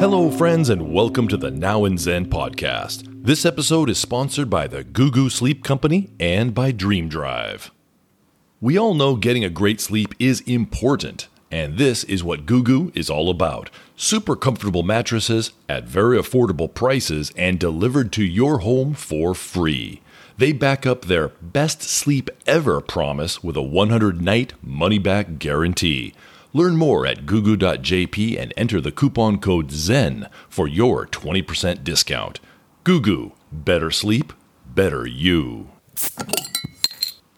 Hello, friends, and welcome to the Now and Zen podcast. This episode is sponsored by the Goo Goo Sleep Company and by Dream Drive. We all know getting a great sleep is important, and this is what Goo Goo is all about. Super comfortable mattresses at very affordable prices and delivered to your home for free. They back up their best sleep ever promise with a 100 night money back guarantee. Learn more at gugu.jp and enter the coupon code ZEN for your 20% discount. Gugu, better sleep, better you.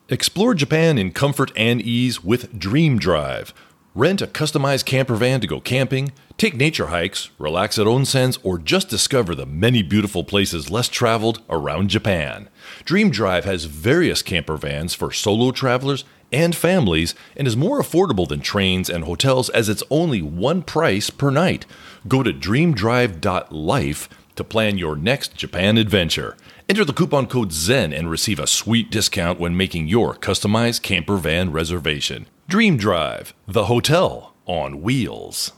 Explore Japan in comfort and ease with Dream Drive. Rent a customized camper van to go camping, take nature hikes, relax at onsens, or just discover the many beautiful places less traveled around Japan. Dream Drive has various camper vans for solo travelers and families and is more affordable than trains and hotels as it's only one price per night. Go to dreamdrive.life to plan your next Japan adventure. Enter the coupon code ZEN and receive a sweet discount when making your customized camper van reservation. Dream Drive, the hotel on wheels.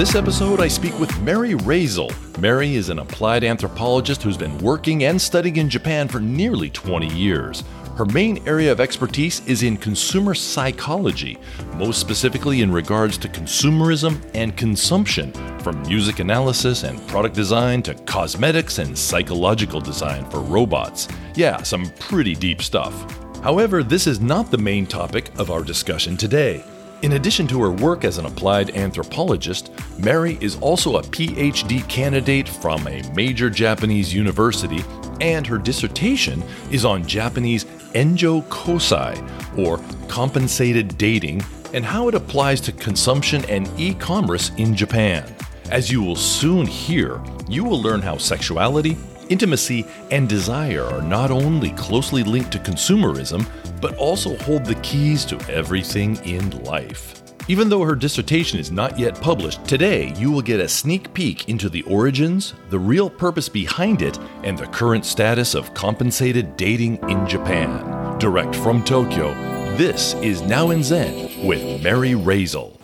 This episode, I speak with Mary Razel. Mary is an applied anthropologist who's been working and studying in Japan for nearly 20 years. Her main area of expertise is in consumer psychology, most specifically in regards to consumerism and consumption, from music analysis and product design to cosmetics and psychological design for robots. Yeah, some pretty deep stuff. However, this is not the main topic of our discussion today. In addition to her work as an applied anthropologist, Mary is also a PhD candidate from a major Japanese university, and her dissertation is on Japanese Enjo Kosai, or compensated dating, and how it applies to consumption and e commerce in Japan. As you will soon hear, you will learn how sexuality, intimacy, and desire are not only closely linked to consumerism, but also hold the keys to everything in life. Even though her dissertation is not yet published, today you will get a sneak peek into the origins, the real purpose behind it, and the current status of compensated dating in Japan. Direct from Tokyo, this is Now in Zen with Mary Razel.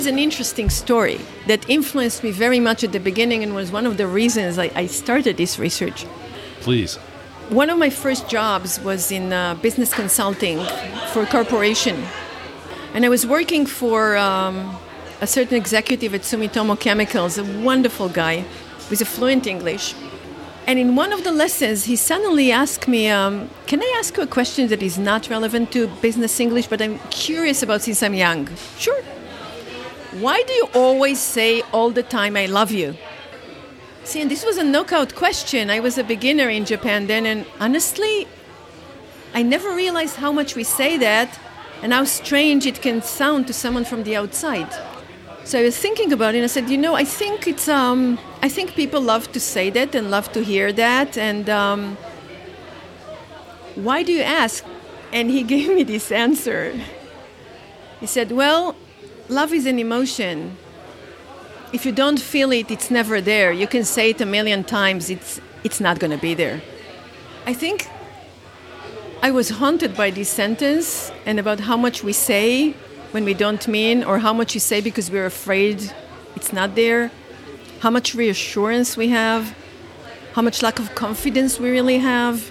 Here is an interesting story that influenced me very much at the beginning and was one of the reasons I, I started this research. Please. One of my first jobs was in uh, business consulting for a corporation. And I was working for um, a certain executive at Sumitomo Chemicals, a wonderful guy with a fluent English. And in one of the lessons, he suddenly asked me, um, Can I ask you a question that is not relevant to business English, but I'm curious about since I'm young? Sure. Why do you always say all the time, I love you? See, and this was a knockout question. I was a beginner in Japan then, and honestly, I never realized how much we say that and how strange it can sound to someone from the outside. So I was thinking about it and I said, you know, I think it's, um, I think people love to say that and love to hear that. And um, why do you ask? And he gave me this answer. He said, well, love is an emotion. If you don't feel it, it's never there. You can say it a million times, it's, it's not going to be there. I think I was haunted by this sentence and about how much we say when we don't mean, or how much we say because we're afraid it's not there, how much reassurance we have, how much lack of confidence we really have.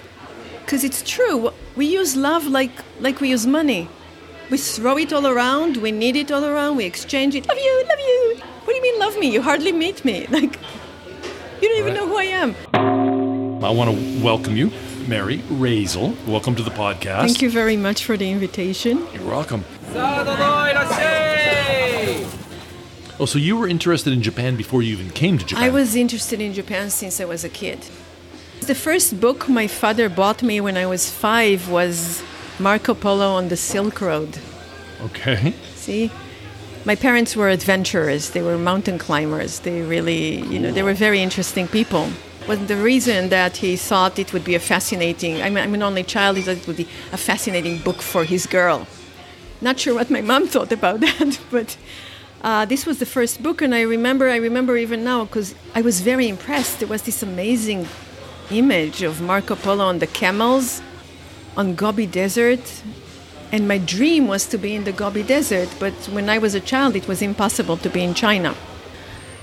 Because it's true, we use love like, like we use money. We throw it all around, we need it all around, we exchange it. Love you, love you. What do you mean, love me? You hardly meet me. Like, you don't even know who I am. I want to welcome you, Mary Razel. Welcome to the podcast. Thank you very much for the invitation. You're welcome. Oh, so you were interested in Japan before you even came to Japan? I was interested in Japan since I was a kid. The first book my father bought me when I was five was Marco Polo on the Silk Road. Okay. See? My parents were adventurers. They were mountain climbers. They really, you know, they were very interesting people. Was the reason that he thought it would be a fascinating, I mean, I'm an only child, he thought it would be a fascinating book for his girl. Not sure what my mom thought about that, but uh, this was the first book, and I remember, I remember even now because I was very impressed. There was this amazing image of Marco Polo on the camels on Gobi Desert, And my dream was to be in the Gobi Desert, but when I was a child, it was impossible to be in China.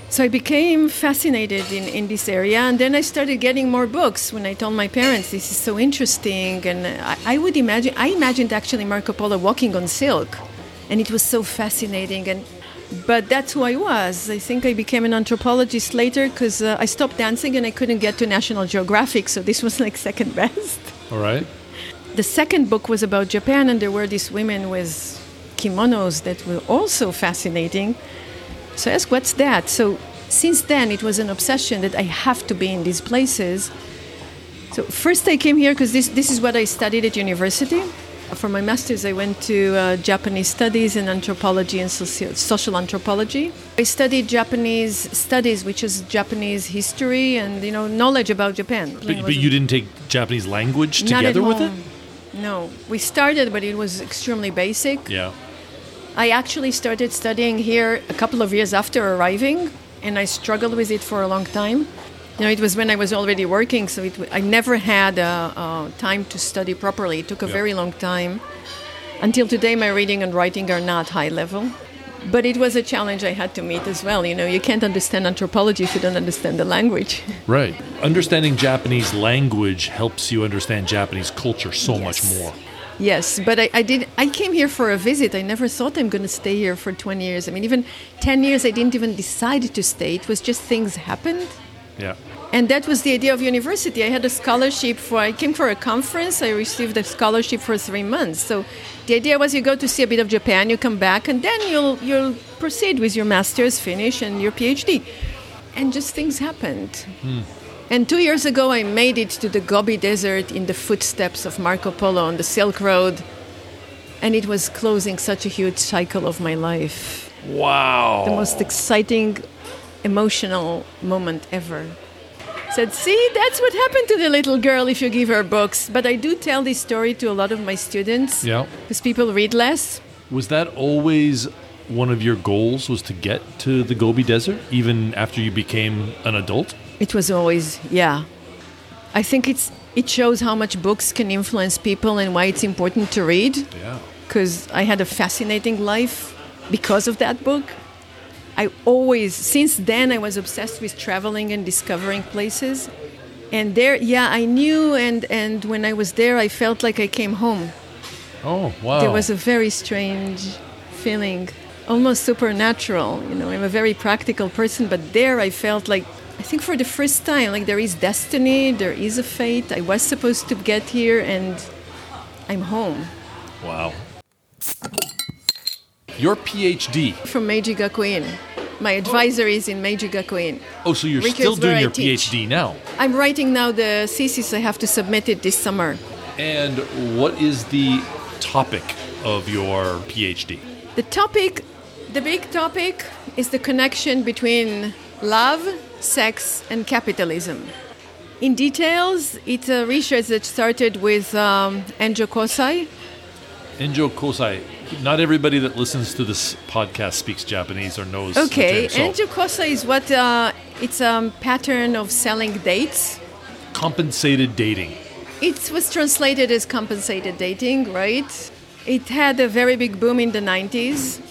So I became fascinated in, in this area, and then I started getting more books when I told my parents this is so interesting. And I, I would imagine, I imagined actually Marco Polo walking on silk, and it was so fascinating. And but that's who I was. I think I became an anthropologist later because uh, I stopped dancing and I couldn't get to National Geographic, so this was like second best. All right. The second book was about Japan, and there were these women with kimonos that were also fascinating. So I asked, what's that? So since then, it was an obsession that I have to be in these places. So first, I came here because this, this is what I studied at university. For my master's, I went to uh, Japanese studies in anthropology and socio- social anthropology. I studied Japanese studies, which is Japanese history and you know knowledge about Japan. But, but you didn't take Japanese language together with it? No, we started, but it was extremely basic. Yeah. I actually started studying here a couple of years after arriving, and I struggled with it for a long time. You know, it was when I was already working, so it, I never had uh, uh, time to study properly. It took a Yeah. very long time. Until today, my reading and writing are not high level. But it was a challenge I had to meet as well. You know, you can't understand anthropology if you don't understand the language. Right. Understanding Japanese language helps you understand Japanese culture so much more. Yes, but I, I did. I came here for a visit. I never thought I'm going to stay here for 20 years. I mean, even 10 years, I didn't even decide to stay. It was just things happened. Yeah. And that was the idea of university. I had a scholarship for, I came for a conference, I received a scholarship for three months. So the idea was you go to see a bit of Japan, you come back, and then you'll, you'll proceed with your master's, finish, and your PhD. And just things happened. Hmm. And two years ago, I made it to the Gobi Desert in the footsteps of Marco Polo on the Silk Road. And it was closing such a huge cycle of my life. Wow. The most exciting, emotional moment ever said, See, that's what happened to the little girl if you give her books. But I do tell this story to a lot of my students Yeah. because people read less. Was that always one of your goals was to get to the Gobi Desert even after you became an adult? It was always, yeah. I think it's it shows how much books can influence people and why it's important to read. Yeah. Because I had a fascinating life because of that book. I always, since then, I was obsessed with traveling and discovering places. And there, yeah, I knew, and, and when I was there, I felt like I came home. Oh, wow. There was a very strange feeling, almost supernatural. You know, I'm a very practical person, but there I felt like, I think for the first time, like there is destiny, there is a fate. I was supposed to get here, and I'm home. wow. Your PhD. From Meiji Gakuin. My advisor is in Meiji Gakuin. Oh, so you're still doing your teach. PhD now. I'm writing now the thesis. I have to submit it this summer. And what is the topic of your PhD? The topic, the big topic, is the connection between love, sex, and capitalism. In details, it's a research that started with um, Enjo Kosai. Enjo Kosai. Not everybody that listens to this podcast speaks Japanese or knows. Okay, term. So, is what uh, it's a pattern of selling dates. compensated dating. It was translated as compensated dating, right? It had a very big boom in the 90s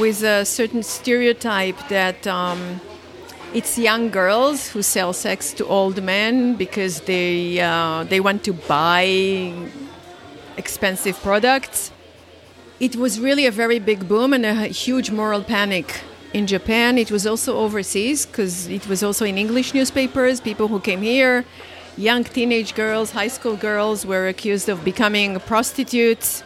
with a certain stereotype that um, it's young girls who sell sex to old men because they, uh, they want to buy expensive products. It was really a very big boom and a huge moral panic in Japan. It was also overseas because it was also in English newspapers. People who came here, young teenage girls, high school girls, were accused of becoming prostitutes.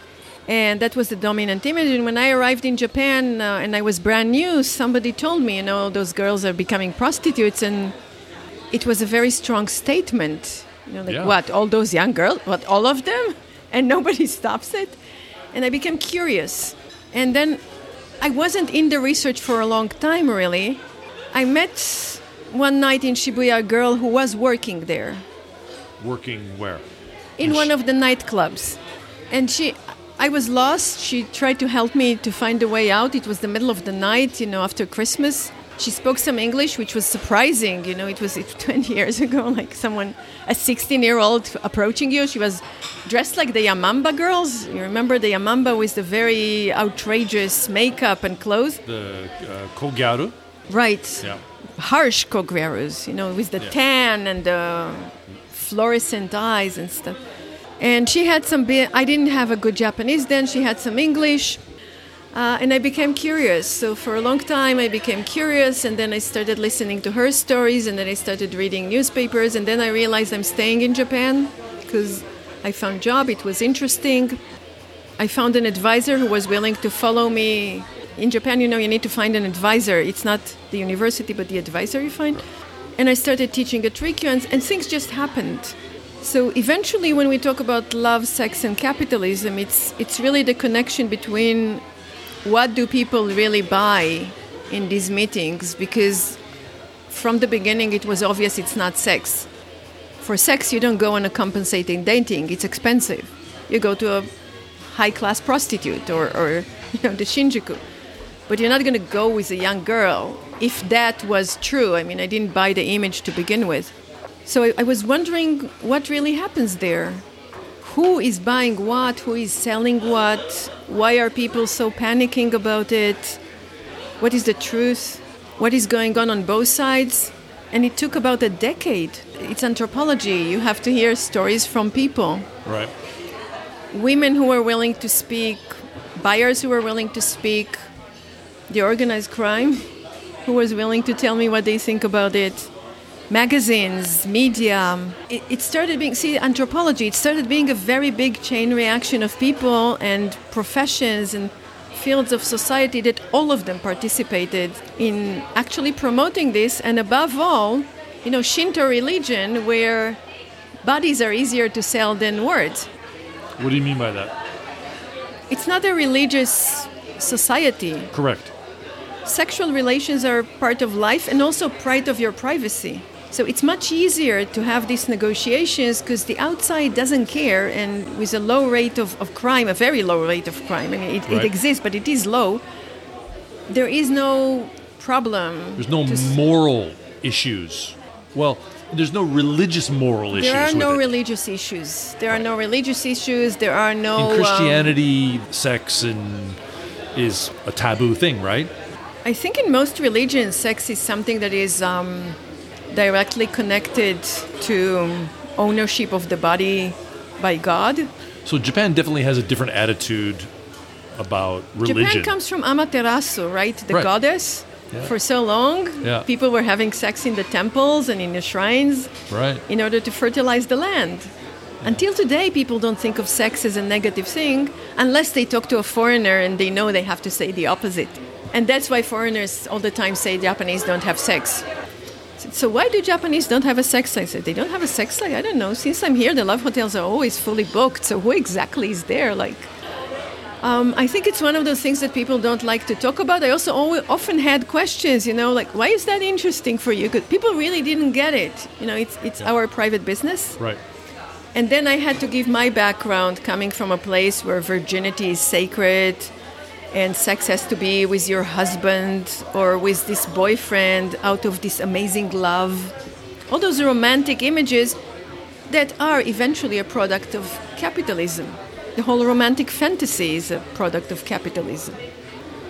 And that was the dominant image. And when I arrived in Japan uh, and I was brand new, somebody told me, you know, those girls are becoming prostitutes. And it was a very strong statement. You know, like, Yeah. what, all those young girls? What, all of them? And nobody stops it? And I became curious. And then I wasn't in the research for a long time, really. I met one night in Shibuya a girl who was working there Working where? in one of the nightclubs. And she, I was lost. She tried to help me to find a way out. It was the middle of the night, you know, after Christmas. She spoke some English, which was surprising. You know, it was 20 years ago, like someone, a 16 year old approaching you. She was dressed like the Yamamba girls. You remember the Yamamba with the very outrageous makeup and clothes? The uh, Kogyaru. Right. Yeah. Harsh Kogyarus, you know, with the Yeah. tan and the fluorescent eyes and stuff. And she had some, I didn't have a good Japanese then, she had some English. Uh, and I became curious. So for a long time, I became curious, and then I started listening to her stories, and then I started reading newspapers, and then I realized I'm staying in Japan because I found a job. It was interesting. I found an advisor who was willing to follow me. In Japan, you know, you need to find an advisor. It's not the university, but the advisor you find. And I started teaching at Rikkyo, and, and things just happened. So eventually, when we talk about love, sex, and capitalism, it's it's really the connection between what do people really buy in these meetings? Because from the beginning it was obvious it's not sex. For sex you don't go on a compensating dating. It's expensive. You go to a high class prostitute or, or you know the shinjuku. But you're not going to go with a young girl. If that was true i mean i didn't buy the image to begin with. So I, I was wondering what really happens there who is buying what, who is selling what, why are people so panicking about it, what is the truth, what is going on on both sides. And it took about a decade. It's anthropology. You have to hear stories from people. Right. Women who are willing to speak, buyers who are willing to speak, the organized crime who was willing to tell me what they think about it magazines, media. It, it started being, see, anthropology, it started being a very big chain reaction of people and professions and fields of society that all of them participated in actually promoting this. And above all, you know, Shinto religion, where bodies are easier to sell than words. What do you mean by that? It's not a religious society. Correct. Sexual relations are part of life and also part of your privacy. So it's much easier to have these negotiations because the outside doesn't care, and with a low rate of, of crime, a very low rate of crime, I mean, it, Right. it exists, but it is low, there is no problem. There's no to s- moral issues. Well, there's no religious moral issues. there are no it. religious issues. There are no religious issues. There are no. In um, Christianity, sex and is a taboo thing, right? I think in most religions, sex is something that is um, directly connected to um, ownership of the body by God. So Japan definitely has a different attitude about religion. Japan comes from Amaterasu, right? The Right. goddess. Yeah. For so long, Yeah. people were having sex in the temples and in the shrines right. in order to fertilize the land. Until today, people don't think of sex as a negative thing unless they talk to a foreigner and they know they have to say the opposite. And that's why foreigners all the time say Japanese don't have sex. So why do Japanese don't have a sex life? I said, They don't have a sex life? I don't know. Since I'm here, the love hotels are always fully booked. So who exactly is there? Like, um, I think it's one of those things that people don't like to talk about. I also always, often had questions, you know, like, why is that interesting for you? Because people really didn't get it. You know, it's, it's our private business. Right. And then I had to give my background coming from a place where virginity is sacred and sex has to be with your husband or with this boyfriend out of this amazing love. All those romantic images that are eventually a product of capitalism. The whole romantic fantasy is a product of capitalism.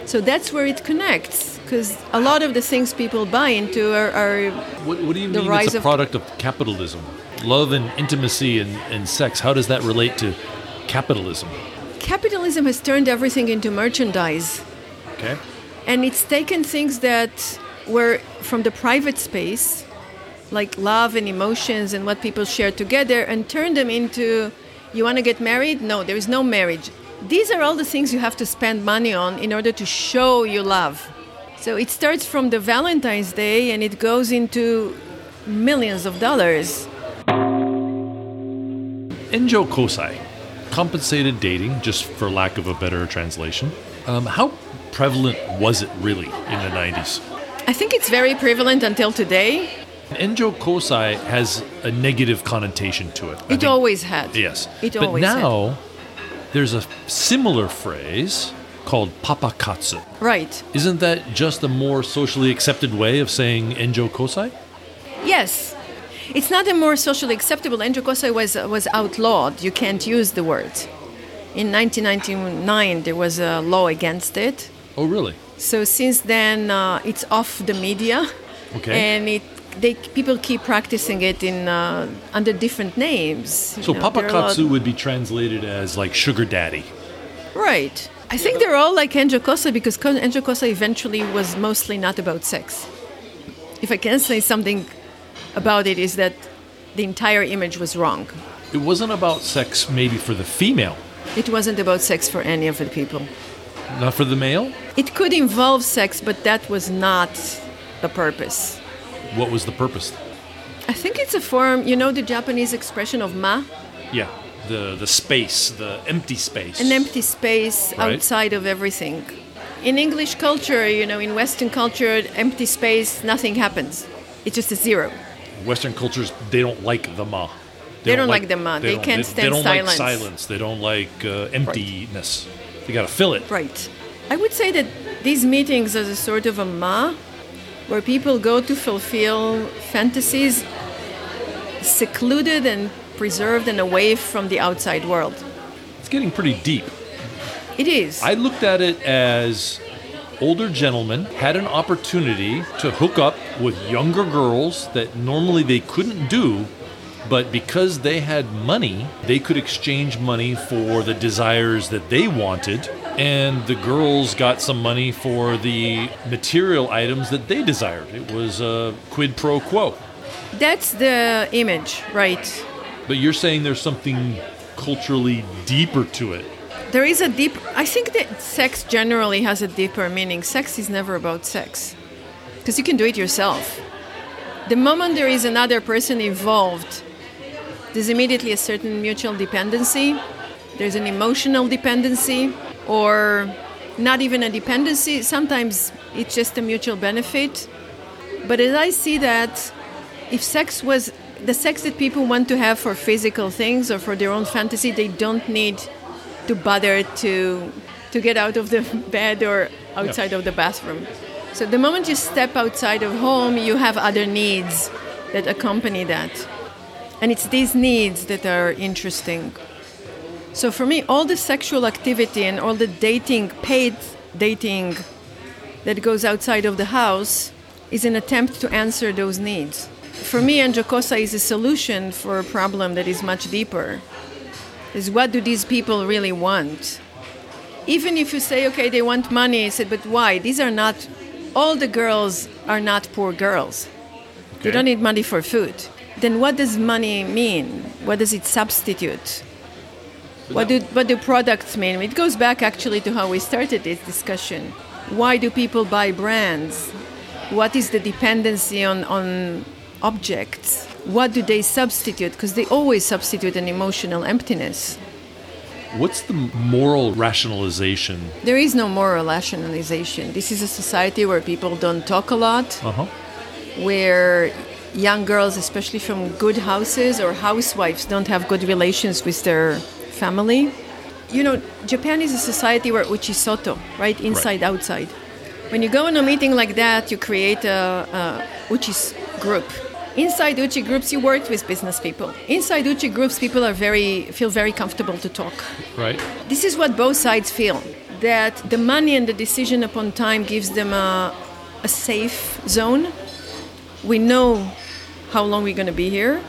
So that's where it connects, because a lot of the things people buy into are, are What, what do you The mean rise it's a of- product of capitalism? Love and intimacy and, and sex. How does that relate to capitalism? Capitalism has turned everything into merchandise. Okay. And it's taken things that were from the private space, like love and emotions and what people share together, and turned them into you want to get married? No, there is no marriage. These are all the things you have to spend money on in order to show you love. So it starts from the Valentine's Day and it goes into millions of dollars. Enjo Kosai, compensated dating, just for lack of a better translation. Um, how prevalent was it really in the 90s? I think it's very prevalent until today. Enjo Kosai has a negative connotation to it. It always had. Yes. It but always had. now there's a similar phrase called papakatsu. Right. Isn't that just a more socially accepted way of saying enjo kosai? Yes. It's not a more socially acceptable. Enjo kosai was, was outlawed. You can't use the word. In 1999, there was a law against it. Oh, really? So since then, uh, it's off the media. Okay. And it they people keep practicing it in uh, under different names. So know, there are a lot- papakatsu would be translated as like sugar daddy. Right. I think they're all like Enjo Kosa because Enjo Kosa eventually was mostly not about sex. If I can say something about it, is that the entire image was wrong. It wasn't about sex maybe for the female, It wasn't about sex for any of the people. not for the male. It could involve sex, but that was not the purpose. What was the purpose? I think it's a form, you know, the Japanese expression of ma, Yeah, the the space, the empty space. an empty space Right. outside of everything. In English culture, you know, in Western culture, empty space, nothing happens. It's just a zero. Western cultures they don't like the ma. They don't like the ma. They don't- can't they, stand don't silence. like silence. They don't like uh, emptiness. They got to fill it. Right. I would say that these meetings are a sort of a ma, where people go to fulfill fantasies secluded and preserved and away from the outside world. It's getting pretty deep. It is. I looked at it as older gentlemen had an opportunity to hook up with younger girls that normally they couldn't do, but because they had money, they could exchange money for the desires that they wanted, and the girls got some money for the material items that they desired. It was a quid pro quo. That's the image, right? But you're saying there's something culturally deeper to it. There is a deep. I think that sex generally has a deeper meaning. Sex is never about sex, because you can do it yourself. The moment there is another person involved, there's immediately a certain mutual dependency. There's an emotional dependency, or not even a dependency. Sometimes it's just a mutual benefit. But as I see that, if sex was the sex that people want to have for physical things or for their own fantasy, they don't need to bother to to get out of the bed or outside of the bathroom. So the moment you step outside of home, you have other needs that accompany that. And it's these needs that are interesting. So for me, all the sexual activity and all the dating, paid dating that goes outside of the house is an attempt to answer those needs. For me, Anjokosa is a solution for a problem that is much deeper. Is what do these people really want? Even if you say, okay, they want money, I said, but why? These are not, all the girls are not poor girls. They don't need money for food. Then what does money mean? What does it substitute? What do, what do products mean? It goes back actually to how we started this discussion. Why do people buy brands? What is the dependency on, on objects? What do they substitute? Because they always substitute an emotional emptiness. What's the moral rationalization? There is no moral rationalization. This is a society where people don't talk a lot, Uh huh. where young girls, especially from good houses or housewives, don't have good relations with their family. You know, Japan is a society where uchisoto, right? Inside, outside. When you go in a meeting like that, you create a, a uchis group. Inside uchi groups, you worked with business people. Inside uchi groups, people are very feel very comfortable to talk. Right. This is what both sides feel that the money and the decision upon time gives them a, a safe zone. We know how long we're going to be here.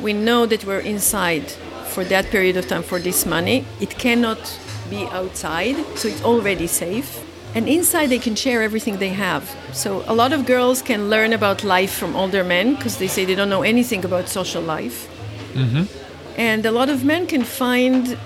We know that we're inside for that period of time for this money. It cannot be outside, so it's already safe. And inside, they can share everything they have. So, a lot of girls can learn about life from older men because they say they don't know anything about social life. Mm-hmm. And a lot of men can find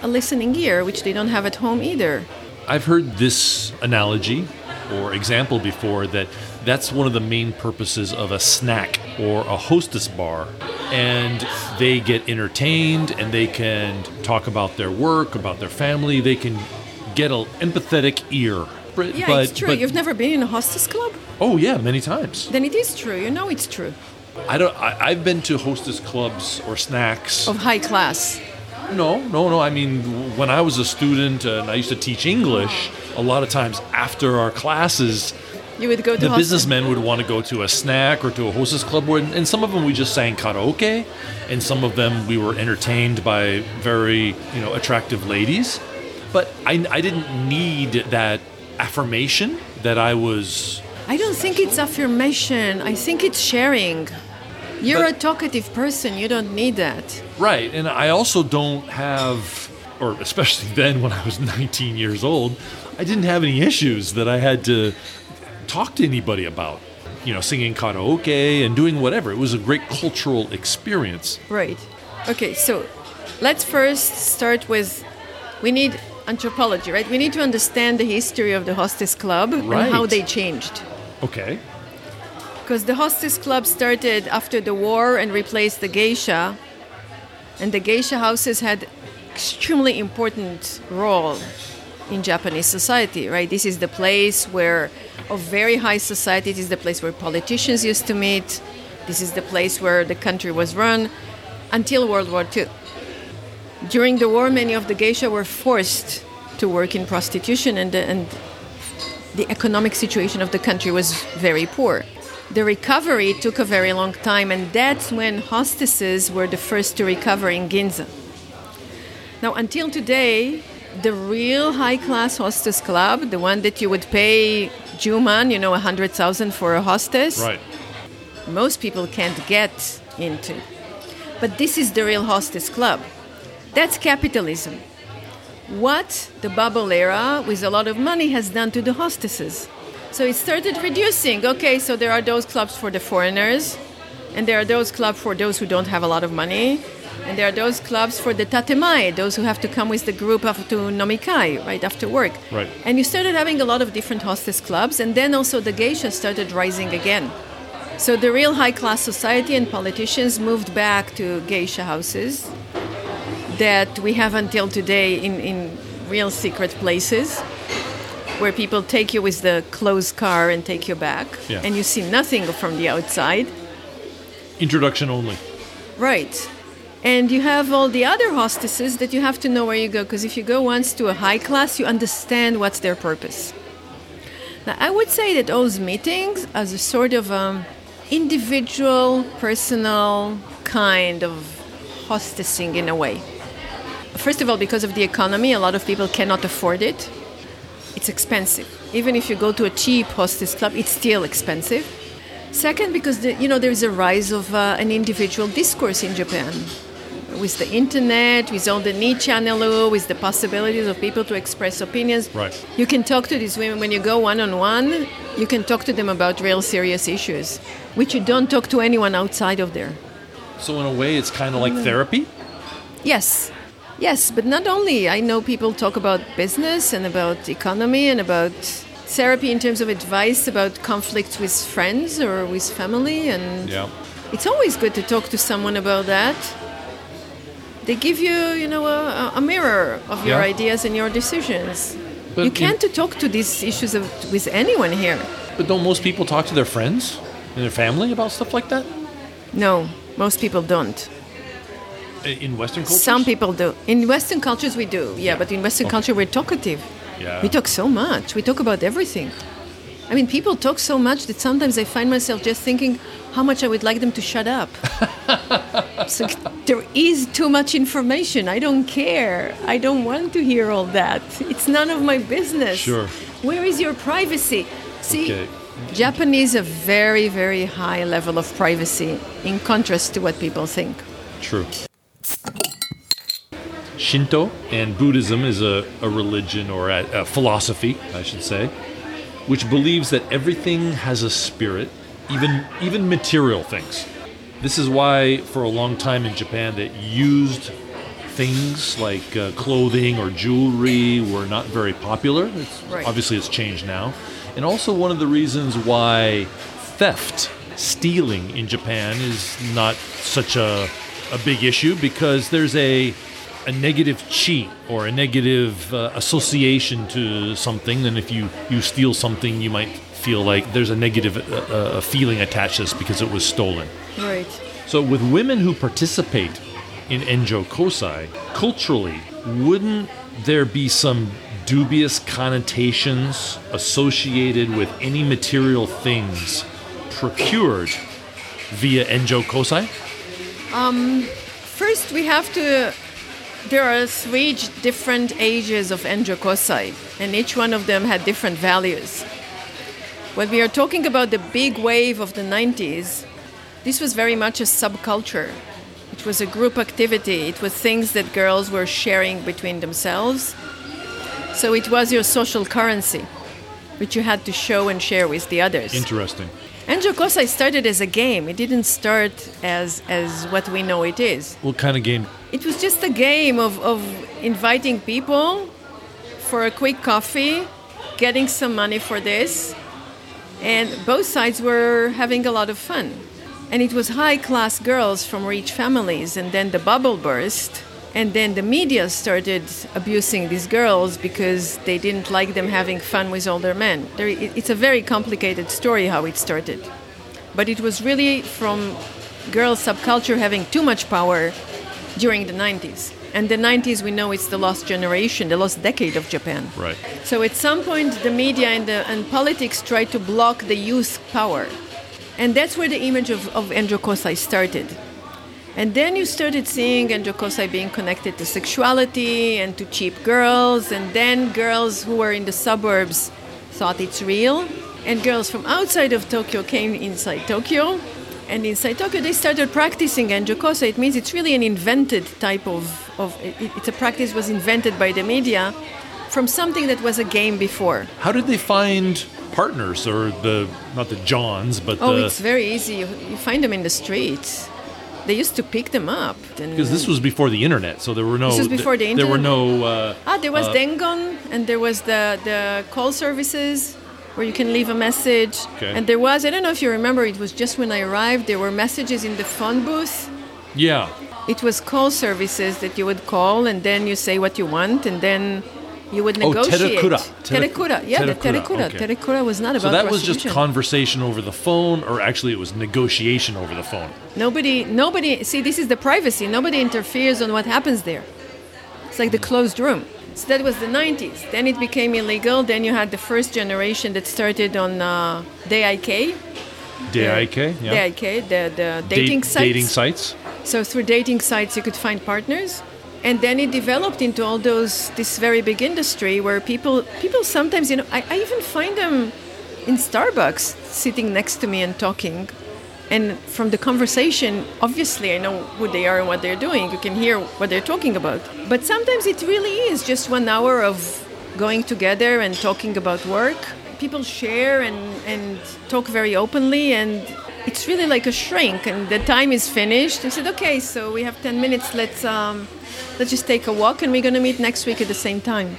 a listening ear, which they don't have at home either. I've heard this analogy or example before that that's one of the main purposes of a snack or a hostess bar. And they get entertained and they can talk about their work, about their family. They can get an empathetic ear. But, Yeah, but- it's true. but- You've never been in a hostess club? oh yeah, many times. Then it is true. You know it's true. I don't. I, I've been to hostess clubs or snacks. Of high class. No, no, no. I mean, when I was a student and I used to teach English, a lot of times after our classes, You would go to the hostel. businessmen would want to go to a snack or to a hostess club, where, and some of them we just sang karaoke, and some of them we were entertained by very you know attractive ladies. But I, I didn't need that affirmation that I was. I don't think it's affirmation. I think it's sharing. You're But- a talkative person. You don't need that. Right, and I also don't have, or especially then when I was 19 years old, I didn't have any issues that I had to talk to anybody about. You know, singing karaoke and doing whatever. It was a great cultural experience. Right. Okay, so let's first start with we need anthropology, right? We need to understand the history of the hostess club and how they changed. Okay. Because the hostess club started after the war and replaced the geisha, and the geisha houses had extremely important role in Japanese society, right? This is the place where, of very high society, it is the place where politicians used to meet. This is the place where the country was run until World War II. During the war, many of the geisha were forced to work in prostitution, and the, and the economic situation of the country was very poor. The recovery took a very long time, and that's when hostesses were the first to recover in Ginza. Now, until today, the real high class hostess club, the one that you would pay Juman, you know, a hundred thousand for a hostess, Right. most people can't get into. But this is the real hostess club. That's capitalism. What the bubble era, with a lot of money, has done to the hostesses. So it started reducing. Okay, so there are those clubs for the foreigners, and there are those clubs for those who don't have a lot of money, and there are those clubs for the tatemae, those who have to come with the group of, to nomikai, right after work. Right. And you started having a lot of different hostess clubs, and then also the geisha started rising again. So the real high class society and politicians moved back to geisha houses that we have until today in, in real secret places where people take you with the closed car and take you back Yeah. and you see nothing from the outside. Introduction only. Right. And you have all the other hostesses that you have to know where you go because if you go once to a high class, you understand what's their purpose. Now, I would say that those meetings as a sort of um, individual, personal kind of hostessing in a way. First of all, because of the economy, a lot of people cannot afford it. It's expensive. Even if you go to a cheap hostess club, it's still expensive. Second, because the, you know there is a rise of uh, an individual discourse in Japan, with the internet, with all the ni channel, with the possibilities of people to express opinions. Right. You can talk to these women when you go one on one. You can talk to them about real serious issues, which you don't talk to anyone outside of there. So in a way, it's kind of like therapy. Yes. Yes, but not only. I know people talk about business and about economy and about therapy in terms of advice about conflicts with friends or with family and Yeah. it's always good to talk to someone about that. They give you, you know, a, a mirror of your Yeah. ideas and your decisions. But you can't talk to these issues of, with anyone here. But don't most people talk to their friends and their family about stuff like that? No, most people don't. I- In Western cultures? Some people do. In Western cultures, we do. Yeah, but in Western culture, we're talkative. Yeah. We talk so much. We talk about everything. I mean, people talk so much that sometimes I find myself just thinking how much I would like them to shut up. so there is too much information. I don't care. I don't want to hear all that. It's none of my business. Sure. Where is your privacy? See, Okay. Japanese a very, very high level of privacy in contrast to what people think. True. Shinto and Buddhism is a, a religion or a, a philosophy, I should say, which believes that everything has a spirit, even even material things. This is why, for a long time in Japan, that used things like uh, clothing or jewelry were not very popular. It's, Right. Obviously, it's changed now, and also one of the reasons why theft, stealing in Japan is not such a a big issue because there's a a negative cheat or a negative uh, association to something. And if you you steal something, you might feel like there's a negative uh, uh, feeling attached to this because it was stolen. Right. So, with women who participate in Enjo Kosai, culturally, wouldn't there be some dubious connotations associated with any material things procured via Enjo Kosai? Um, first, we have to. There are three different ages of Enjo and each one of them had different values. When we are talking about the big wave of the 90s, this was very much a subculture. It was a group activity, it was things that girls were sharing between themselves. So it was your social currency, which you had to show and share with the others. Interesting. Enjo Kosai started as a game, it didn't start as, as what we know it is. What kind of game? It was just a game of, of inviting people for a quick coffee, getting some money for this, and both sides were having a lot of fun. And it was high class girls from rich families, and then the bubble burst, and then the media started abusing these girls because they didn't like them having fun with older men. There, it's a very complicated story how it started. But it was really from girl subculture having too much power during the 90s. And the 90s, we know it's the lost generation, the lost decade of Japan. Right. So at some point, the media and, the, and politics tried to block the youth power. And that's where the image of, of Enjo Kosai started. And then you started seeing Kosai being connected to sexuality and to cheap girls. And then girls who were in the suburbs thought it's real. And girls from outside of Tokyo came inside Tokyo. And inside Tokyo, they started practicing Enjo Kosai. It means it's really an invented type of, of it, it's a practice was invented by the media from something that was a game before. How did they find partners or the not the Johns, but Oh, the it's very easy. You, you find them in the streets. They used to pick them up. Because this was before the internet, so there were no This was before the internet. there were no uh, ah, there was uh, Dengon, and there was the the call services where you can leave a message. Okay. And there was I don't know if you remember. It was just when I arrived. There were messages in the phone booth. yeah. It was call services that you would call, and then you say what you want, and then you would Oh, negotiate. terekura. Tere- Terekura, yeah, the terekura, terekura. okay. Terekura was not about So that was just conversation over the phone, or actually it was negotiation over the phone. Nobody, nobody. See, this is the privacy. Nobody interferes on what happens there. It's like the closed room. So that was the 90s. Then it became illegal. Then you had the first generation that started on uh, DIK. DIK, yeah. DIK, the, the Date- dating sites. Dating sites. So through dating sites, you could find partners, and then it developed into all those this very big industry where people people sometimes you know I, I even find them in Starbucks sitting next to me and talking. And from the conversation, obviously, I know who they are and what they're doing. You can hear what they're talking about. But sometimes it really is just one hour of going together and talking about work. People share and, and talk very openly, and it's really like a shrink. And the time is finished. I said, okay, so we have 10 minutes. Let's, um, let's just take a walk, and we're going to meet next week at the same time.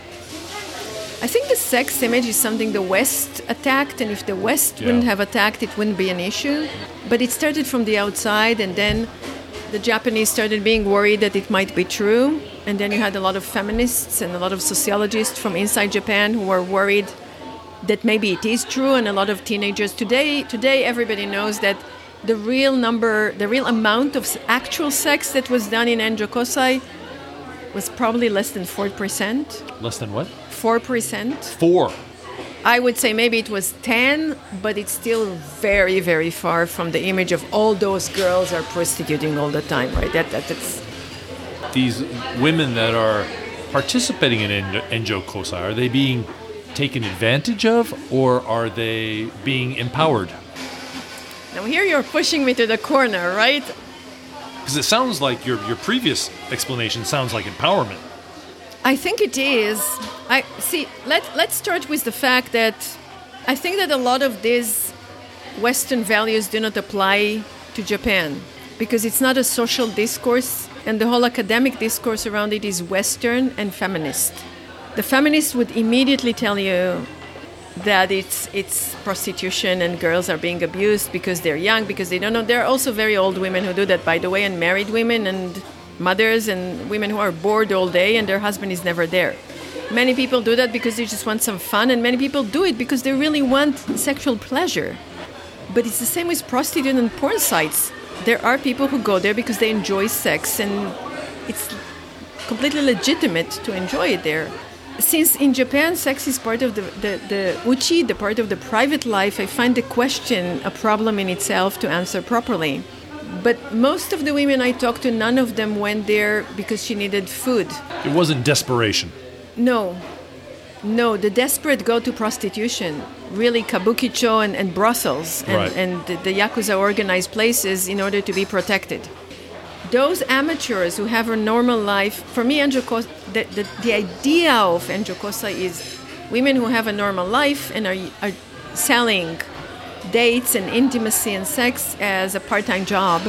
I think the sex image is something the West attacked, and if the West wouldn't have attacked, it wouldn't be an issue. But it started from the outside, and then the Japanese started being worried that it might be true. And then you had a lot of feminists and a lot of sociologists from inside Japan who were worried that maybe it is true, and a lot of teenagers today. Today, everybody knows that the real number, the real amount of actual sex that was done in Enjokosai was probably less than four percent. Less than what? Four percent. Four. I would say maybe it was 10, but it's still very, very far from the image of all those girls are prostituting all the time, right? That, that that's These women that are participating in En- Enjo Kosai, are they being taken advantage of or are they being empowered? now here you're pushing me to the corner, right? Because it sounds like your, your previous explanation sounds like empowerment. I think it is. I see. Let Let's start with the fact that I think that a lot of these Western values do not apply to Japan because it's not a social discourse, and the whole academic discourse around it is Western and feminist. The feminists would immediately tell you that it's it's prostitution and girls are being abused because they're young because they don't know. There are also very old women who do that, by the way, and married women and mothers and women who are bored all day and their husband is never there. Many people do that because they just want some fun, and many people do it because they really want sexual pleasure. But it's the same with prostitute and porn sites. There are people who go there because they enjoy sex and it's completely legitimate to enjoy it there. Since in Japan, sex is part of the, the, the uchi, the part of the private life, I find the question a problem in itself to answer properly. But most of the women I talked to, none of them went there because she needed food. It wasn't desperation. No. No, the desperate go to prostitution. Really, kabukicho and, and brothels and, Right. and the, the yakuza organized places in order to be protected. Those amateurs who have a normal life, for me, Anjokosa, the, the, the idea of Anjokosa is women who have a normal life and are, are selling dates and intimacy and sex as a part time job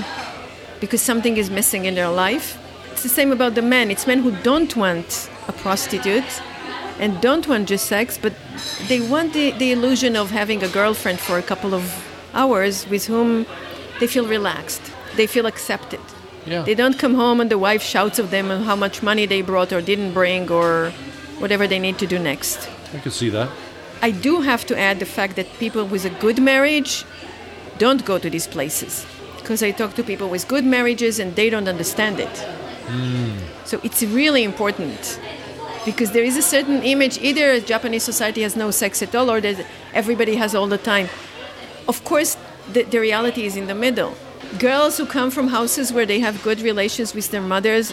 because something is missing in their life. It's the same about the men. It's men who don't want a prostitute and don't want just sex, but they want the, the illusion of having a girlfriend for a couple of hours with whom they feel relaxed, they feel accepted. Yeah. They don't come home and the wife shouts at them on how much money they brought or didn't bring or whatever they need to do next. I could see that. I do have to add the fact that people with a good marriage don't go to these places. Because I talk to people with good marriages and they don't understand it. Hmm. So it's really important. Because there is a certain image either Japanese society has no sex at all or that everybody has all the time. Of course, the, the reality is in the middle. Girls who come from houses where they have good relations with their mothers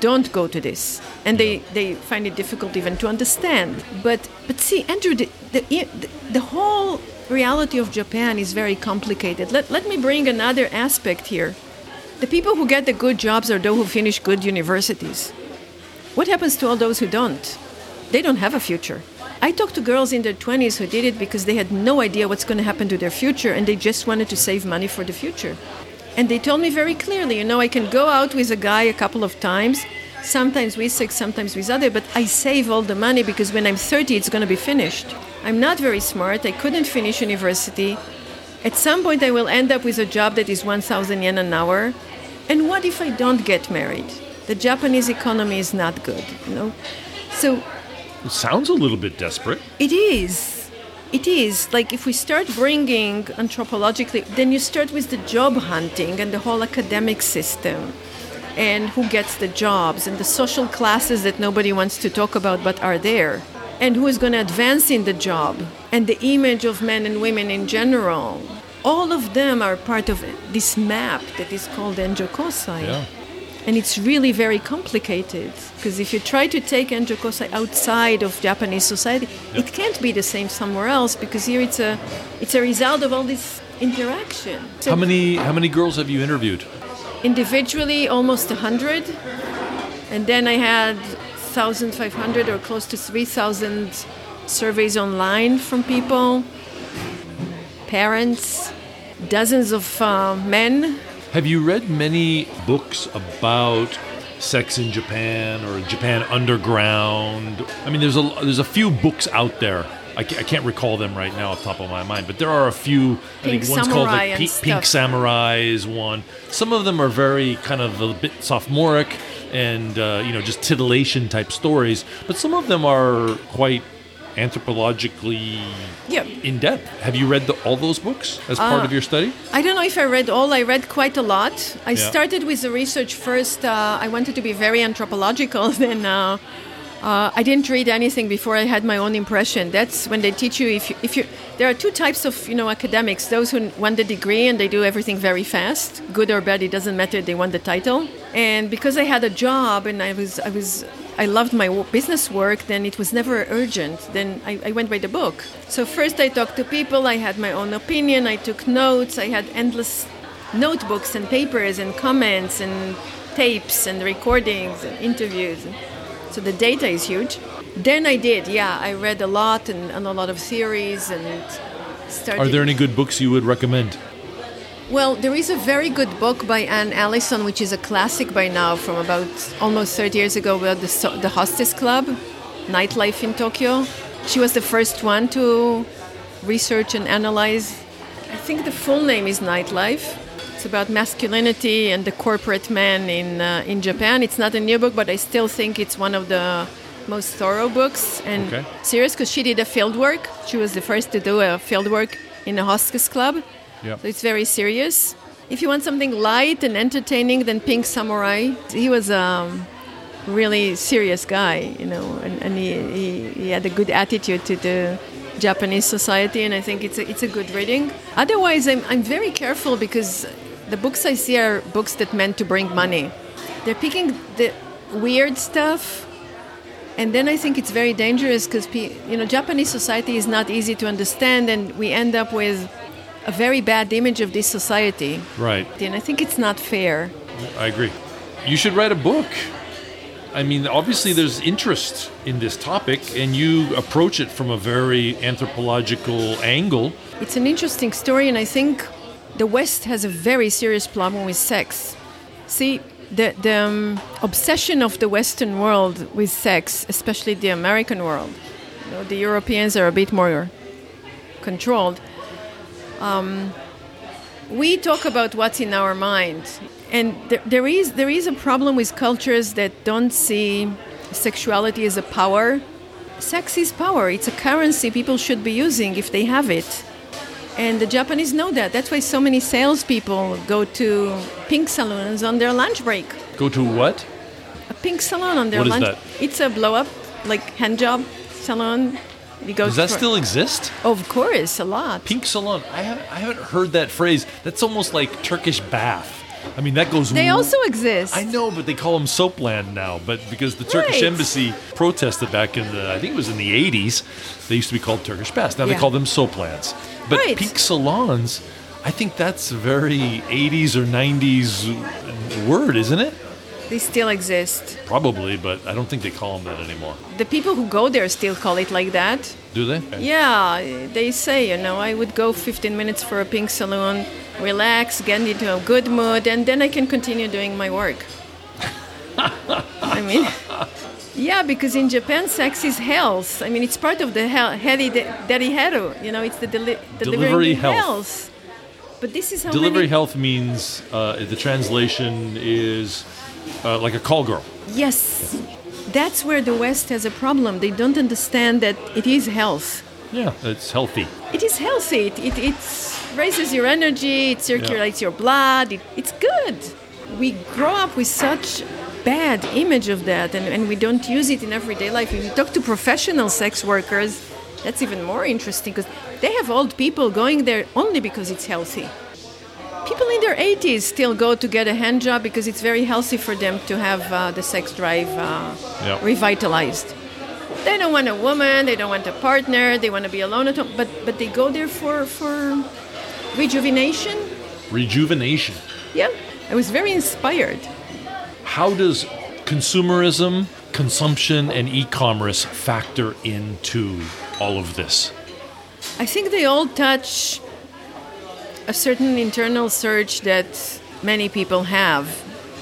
don't go to this. And they, they find it difficult even to understand. But but see andrew the, the, the whole reality of japan is very complicated. Let, let me bring another aspect here. The people who get the good jobs are those who finish good universities. What happens to all those who don't? They don't have a future. I talked to girls in their 20s who did it because they had no idea what's going to happen to their future and they just wanted to save money for the future and they told me very clearly, you know, I can go out with a guy a couple of times, sometimes with sex, sometimes with other, but I save all the money because when I'm 30, it's going to be finished. I'm not very smart. I couldn't finish university. At some point, I will end up with a job that is 1,000 yen an hour. And what if I don't get married? The Japanese economy is not good, you know. So It sounds a little bit desperate. it is. It is. Like if we start bringing anthropologically, then you start with the job hunting and the whole academic system and who gets the jobs and the social classes that nobody wants to talk about but are there and who is going to advance in the job and the image of men and women in general. All of them are part of this map that is called Enjokosai. Yeah. And it's really very complicated because if you try to take Enjokosai outside of Japanese society, it can't be the same somewhere else because here it's a it's a result of all this interaction. So How many how many girls have you interviewed? individually almost 100 and then I had 1500 or close to 3000 surveys online from people, parents, dozens of uh, men Have you read many books about sex in Japan or Japan Underground? I mean, there's a there's a few books out there. I can't, I can't recall them right now off the top of my mind, but there are a few. I think one's called like and Pink, Pink. Samurai is one. Some of them are very kind of a bit sophomoric and uh, you know just titillation type stories, but some of them are quite anthropologically Yeah. in depth. Have you read the, all those books as part of your study? I don't know if I read all. I read quite a lot. I Yeah. started with the research first. Uh, I wanted to be very anthropological. Then uh, uh, I didn't read anything before I had my own impression. That's when they teach you if you, if you. There are two types of you know academics: those who want the degree and they do everything very fast, good or bad, it doesn't matter. They want the title. And because I had a job and I was I was I loved my business work, then it was never urgent. Then I, I went by the book. So first I talked to people, I had my own opinion, I took notes, I had endless notebooks and papers and comments and tapes and recordings and interviews. So the data is huge. Then I did, yeah, I read a lot and, and a lot of theories and started. Are there any good books you would recommend? Well, there is a very good book by Anne Allison, which is a classic by now from about almost 30 years ago, about the, the Hostess Club, nightlife in Tokyo. She was the first one to research and analyze. I think the full name is Nightlife. It's about masculinity and the corporate man in, uh, in Japan. It's not a new book, but I still think it's one of the most thorough books and Okay. serious because she did a field work. She was the first to do a field work in a Hostess Club. Yeah. So it's very serious. If you want something light and entertaining, then Pink Samurai. He was a really serious guy, you know, and, and he, he, he had a good attitude to the Japanese society, and I think it's a, it's a good reading. Otherwise, I'm, I'm very careful because the books I see are books that meant to bring money. They're picking the weird stuff, and then I think it's very dangerous because you know Japanese society is not easy to understand, and we end up with a very bad image of this society. Right. And I think it's not fair. I agree. You should write a book. I mean, obviously, there's interest in this topic, and you approach it from a very anthropological angle. It's an interesting story, and I think the West has a very serious problem with sex. See, the, the um, obsession of the Western world with sex, especially the American world, you know, the Europeans are a bit more controlled. Um, we talk about what's in our mind and there, there is there is a problem with cultures that don't see sexuality as a power. Sex is power. It's a currency people should be using if they have it. And the Japanese know that. That's why so many salespeople go to pink salons on their lunch break. Go to what? A pink salon on their what lunch. What is that? It's a blow up, like hand job salon. You go Does that for, still exist? Oh, of course, a lot. Pink salon. I haven't, I haven't heard that phrase. That's almost like Turkish bath. I mean, that goes. They also exist. I know, but they call them Soapland now. But because the Turkish right. embassy protested back in the, I think it was in the 80s, they used to be called Turkish baths. Now yeah. they call them Soaplands. But right. pink salons, I think that's a very 80s or 90s word, isn't it? They still exist. Probably, but I don't think they call them that anymore. The people who go there still call it like that. Do they? Yeah, they say, you know, I would go 15 minutes for a pink salon, relax, get into a good mood, and then I can continue doing my work. I mean, yeah, because in Japan, sex is health. I mean, it's part of the he- heavy daddy heru. You know, it's the deli- delivery health. health. But this is how delivery many... health means uh, the translation is uh, like a call girl. Yes. That's where the West has a problem. They don't understand that it is health. Yeah, it's healthy. It is healthy. It, it, it raises your energy, it circulates yeah. your blood. It, it's good. We grow up with such bad image of that and, and we don't use it in everyday life. If you talk to professional sex workers, that's even more interesting because they have old people going there only because it's healthy people in their 80s still go to get a hand job because it's very healthy for them to have uh, the sex drive uh, yep. revitalized. They don't want a woman, they don't want a partner, they want to be alone at home, but but they go there for for rejuvenation. Rejuvenation. Yeah, I was very inspired. How does consumerism, consumption, and e-commerce factor into all of this? I think they all touch a certain internal search that many people have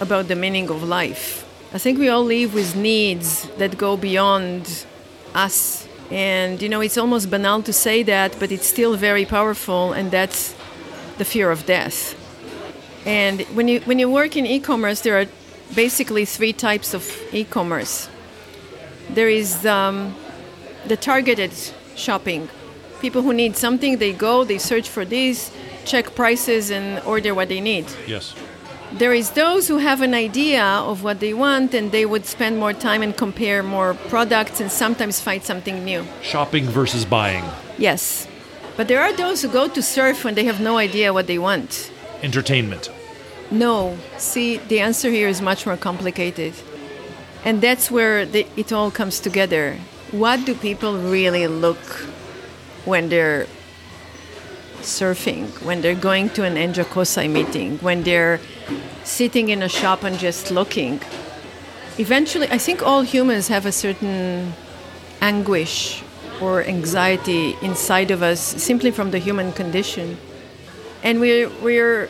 about the meaning of life. I think we all live with needs that go beyond us. And, you know, it's almost banal to say that, but it's still very powerful, and that's the fear of death. And when you, when you work in e commerce, there are basically three types of e commerce there is um, the targeted shopping. People who need something, they go, they search for this, check prices and order what they need. Yes. There is those who have an idea of what they want and they would spend more time and compare more products and sometimes find something new. Shopping versus buying. Yes. But there are those who go to surf when they have no idea what they want. Entertainment. No. See, the answer here is much more complicated. And that's where the, it all comes together. What do people really look when they're surfing, when they're going to an Enjo Kosai meeting, when they're sitting in a shop and just looking. Eventually, I think all humans have a certain anguish or anxiety inside of us simply from the human condition. And we're, we're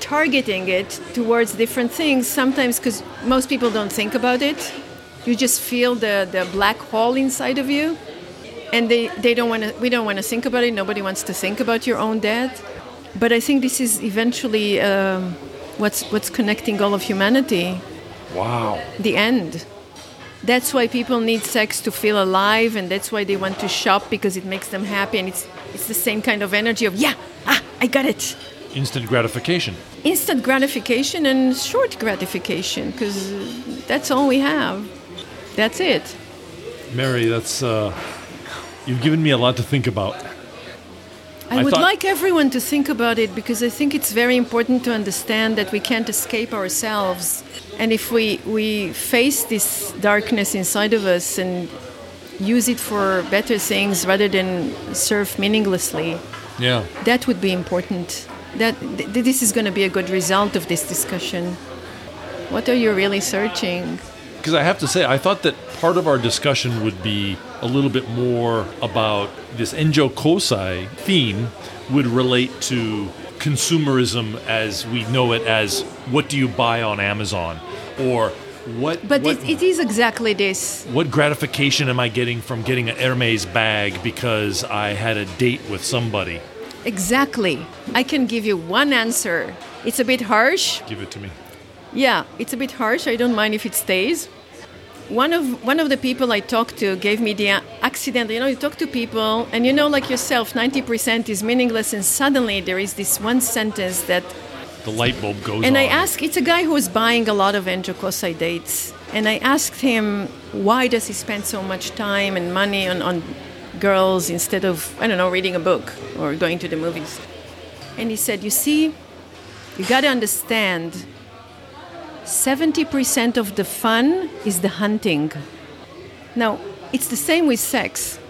targeting it towards different things, sometimes because most people don't think about it. You just feel the, the black hole inside of you and they, they don't want to we don't want to think about it nobody wants to think about your own death but i think this is eventually um, what's what's connecting all of humanity wow the end that's why people need sex to feel alive and that's why they want to shop because it makes them happy and it's it's the same kind of energy of yeah ah i got it instant gratification. Instant gratification and short gratification, because that's all we have. That's it. Mary, that's uh, you've given me a lot to think about. I, I would like everyone to think about it because I think it's very important to understand that we can't escape ourselves. And if we, we face this darkness inside of us and use it for better things rather than serve meaninglessly, Yeah. that would be important. That th- this is going to be a good result of this discussion. What are you really searching? Because I have to say, I thought that part of our discussion would be a little bit more about this Enjo Kosai theme would relate to consumerism as we know it as what do you buy on Amazon or what But what, it, it is exactly this. what gratification am I getting from getting an Hermes bag because I had a date with somebody? Exactly. I can give you one answer. It's a bit harsh, Give it to me. Yeah, it's a bit harsh. I don't mind if it stays. One of one of the people I talked to gave me the accident. You know, you talk to people, and you know, like yourself, ninety percent is meaningless, and suddenly there is this one sentence that. The light bulb goes And on. I asked, it's a guy who was buying a lot of Enjokosai dates, and I asked him why does he spend so much time and money on, on girls instead of I don't know reading a book or going to the movies. And he said, you see, you got to understand 70% of the fun is the hunting. Now, it's the same with sex.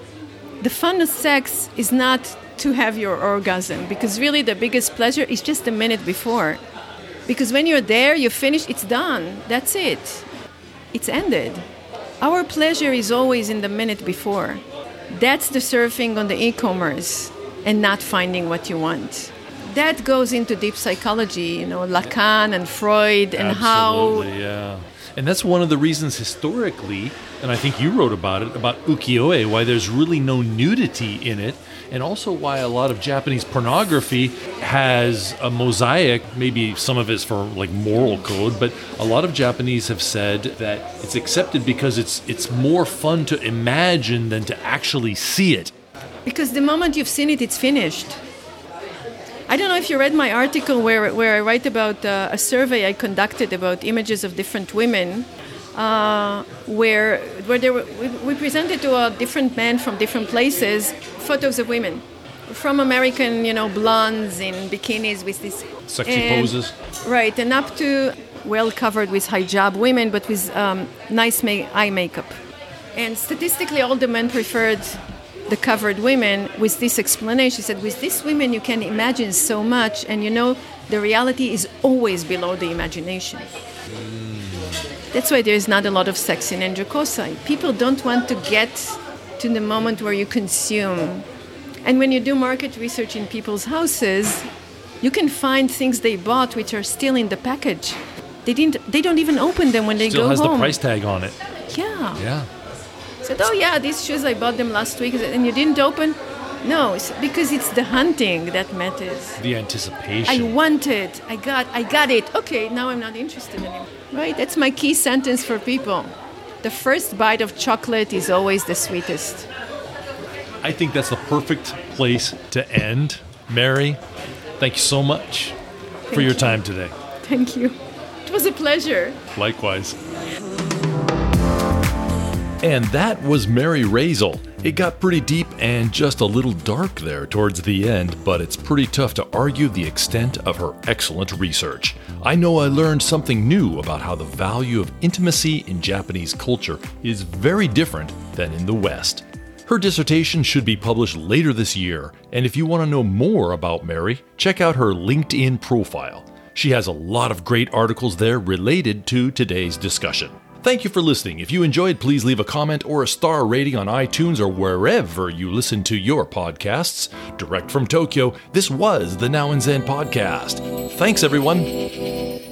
The fun of sex is not to have your orgasm because really the biggest pleasure is just a minute before. Because when you're there, you're finished, it's done. That's it. It's ended. Our pleasure is always in the minute before. That's the surfing on the e commerce and not finding what you want. That goes into deep psychology, you know, Lacan and Freud, and how Absolutely, yeah. And that's one of the reasons historically, and I think you wrote about it, about ukiyo-e, why there's really no nudity in it, and also why a lot of Japanese pornography has a mosaic, maybe some of it's for like moral code, but a lot of Japanese have said that it's accepted because it's it's more fun to imagine than to actually see it. Because the moment you've seen it, it's finished. I don't know if you read my article where, where I write about uh, a survey I conducted about images of different women, uh, where, where they were, we, we presented to a different men from different places photos of women. From American, you know, blondes in bikinis with this Sexy and- poses. Right, and up to well covered with hijab women, but with um, nice ma- eye makeup. And statistically, all the men preferred the covered women with this explanation. She said, with these women, you can imagine so much, and you know, the reality is always below the imagination. Mm. That's why there is not a lot of sex in Enjokosai. People don't want to get to the moment where you consume. And when you do market research in people's houses, you can find things they bought which are still in the package. They didn't. They don't even open them when they Still go home. Still has the price tag on it. Yeah. Yeah. Said, oh yeah, these shoes I bought them last week, and you didn't open. No, it's because it's the hunting that matters. The anticipation. I want it. I got. I got it. Okay, now I'm not interested anymore. Right? That's my key sentence for people. The first bite of chocolate is always the sweetest. I think that's the perfect place to end. Mary, thank you so much for your you. time today. Thank you. It was a pleasure. Likewise. And that was Mary Razel. It got pretty deep and just a little dark there towards the end, but it's pretty tough to argue the extent of her excellent research. I know I learned something new about how the value of intimacy in Japanese culture is very different than in the West. Her dissertation should be published later this year, and if you want to know more about Mary, check out her LinkedIn profile. She has a lot of great articles there related to today's discussion. Thank you for listening. If you enjoyed, please leave a comment or a star rating on iTunes or wherever you listen to your podcasts. Direct from Tokyo, this was the Now and Zen podcast. Thanks, everyone.